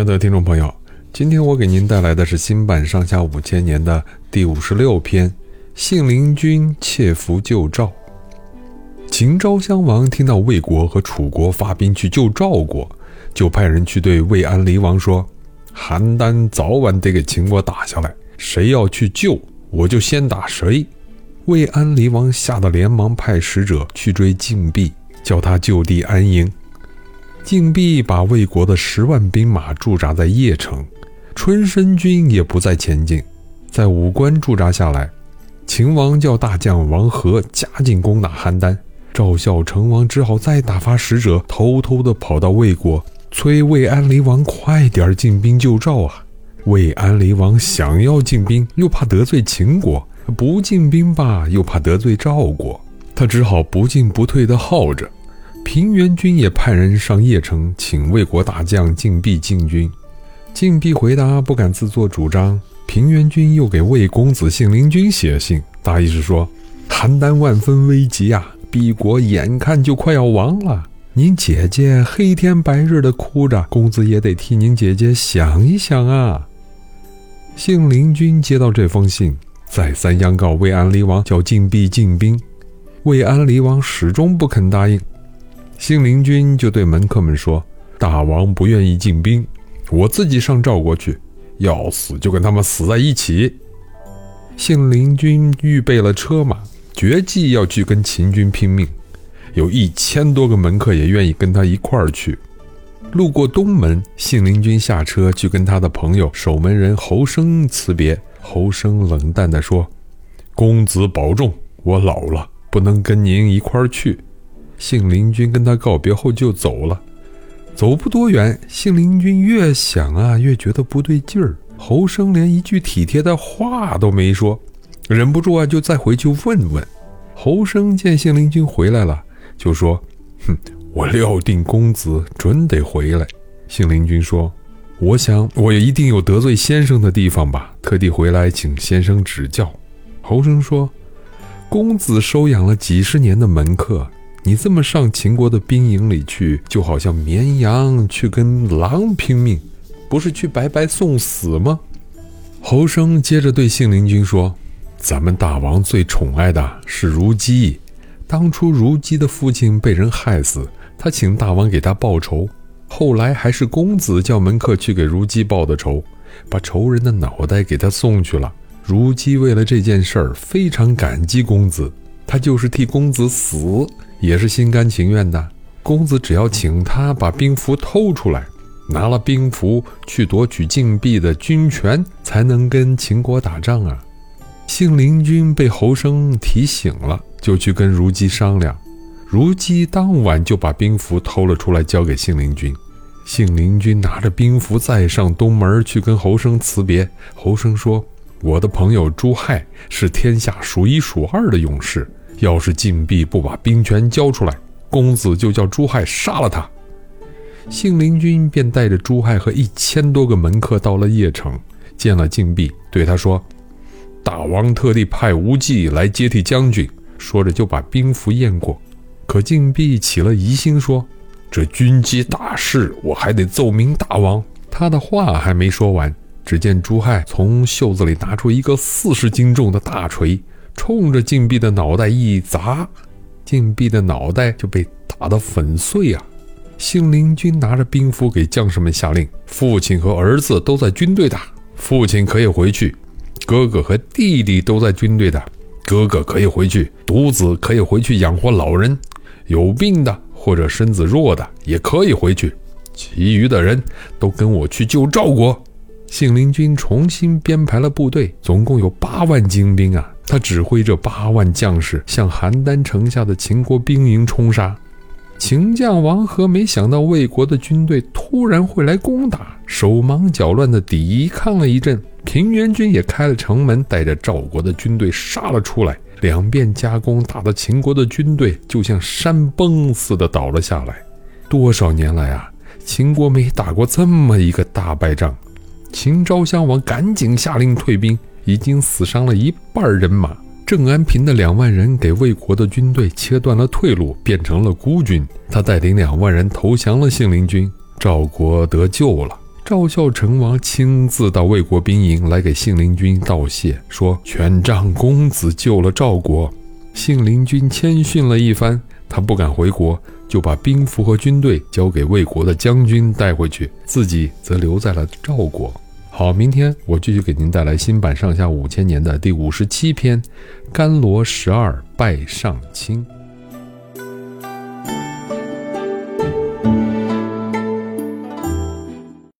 爱的听众朋友，今天我给您带来的是新版《上下五千年》的第五十六篇。信陵君窃符救赵。秦昭襄王听到魏国和楚国发兵去救赵国，就派人去对魏安离王说：“邯郸早晚得给秦国打下来，谁要去救，我就先打谁。”魏安离王吓得连忙派使者去追晋鄙，叫他就地安营。晋鄙把魏国的十万兵马驻扎在邺城，春申军也不再前进，在武关驻扎下来。秦王叫大将王和加紧攻打邯郸，赵孝成王只好再打发使者，偷偷地跑到魏国，催魏安离王快点进兵救赵啊！魏安离王想要进兵，又怕得罪秦国。不进兵吧，又怕得罪赵国，他只好不进不退地耗着。平原君也派人上邺城，请魏国大将晋鄙进军。晋鄙回答不敢自作主张。平原君又给魏公子信陵君写信，大意是说：邯郸万分危急啊，鄙国眼看就快要亡了。您姐姐黑天白日的哭着，公子也得替您姐姐想一想啊。信陵君接到这封信。再三央告魏安离王，叫晋鄙进兵。魏安离王始终不肯答应。信陵君就对门客们说：“大王不愿意进兵，我自己上赵国去，要死就跟他们死在一起。”信陵君预备了车马，决计要去跟秦军拼命。有一千多个门客也愿意跟他一块儿去。路过东门，信陵君下车去跟他的朋友守门人侯生辞别。侯生冷淡地说：“公子保重，我老了，不能跟您一块儿去。”信陵君跟他告别后就走了。走不多远，信陵君越想啊，越觉得不对劲儿。侯生连一句体贴的话都没说，忍不住啊，就再回去问问。侯生见信陵君回来了，就说：“哼，我料定公子准得回来。”信陵君说。我想，我也一定有得罪先生的地方吧，特地回来请先生指教。侯生说：“公子收养了几十年的门客，你这么上秦国的兵营里去，就好像绵羊去跟狼拼命，不是去白白送死吗？”侯生接着对信陵君说：“咱们大王最宠爱的是如姬，当初如姬的父亲被人害死，他请大王给他报仇。”后来还是公子叫门客去给如姬报的仇，把仇人的脑袋给他送去了。如姬为了这件事儿非常感激公子，他就是替公子死也是心甘情愿的。公子只要请他把兵符偷出来，拿了兵符去夺取晋鄙的军权，才能跟秦国打仗啊。信陵君被侯生提醒了，就去跟如姬商量。如姬当晚就把兵符偷了出来，交给信陵君。信陵君拿着兵符再上东门去跟侯生辞别。侯生说：“我的朋友朱亥是天下数一数二的勇士，要是晋鄙不把兵权交出来，公子就叫朱亥杀了他。”信陵君便带着朱亥和一千多个门客到了邺城，见了晋鄙，对他说：“大王特地派无忌来接替将军。”说着就把兵符验过。可晋鄙起了疑心，说：“这军机大事，我还得奏明大王。”他的话还没说完，只见朱亥从袖子里拿出一个四十斤重的大锤，冲着晋鄙的脑袋一砸，晋鄙的脑袋就被打得粉碎啊！信陵君拿着兵符给将士们下令：父亲和儿子都在军队的，父亲可以回去；哥哥和弟弟都在军队的，哥哥可以回去；独子可以回去养活老人。有病的或者身子弱的也可以回去，其余的人都跟我去救赵国。信陵君重新编排了部队，总共有八万精兵啊！他指挥着八万将士向邯郸城下的秦国兵营冲杀。秦将王和没想到魏国的军队突然会来攻打，手忙脚乱地抵抗了一阵。平原君也开了城门，带着赵国的军队杀了出来。两边夹攻，打得秦国的军队就像山崩似的倒了下来。多少年来啊，秦国没打过这么一个大败仗。秦昭襄王赶紧下令退兵，已经死伤了一半人马。郑安平的两万人给魏国的军队切断了退路，变成了孤军。他带领两万人投降了信陵君，赵国得救了。赵孝成王亲自到魏国兵营来给信陵君道谢，说全仗公子救了赵国。信陵君谦逊了一番，他不敢回国，就把兵符和军队交给魏国的将军带回去，自己则留在了赵国。好，明天我继续给您带来新版《上下五千年》的第五十七篇《甘罗十二拜上卿》。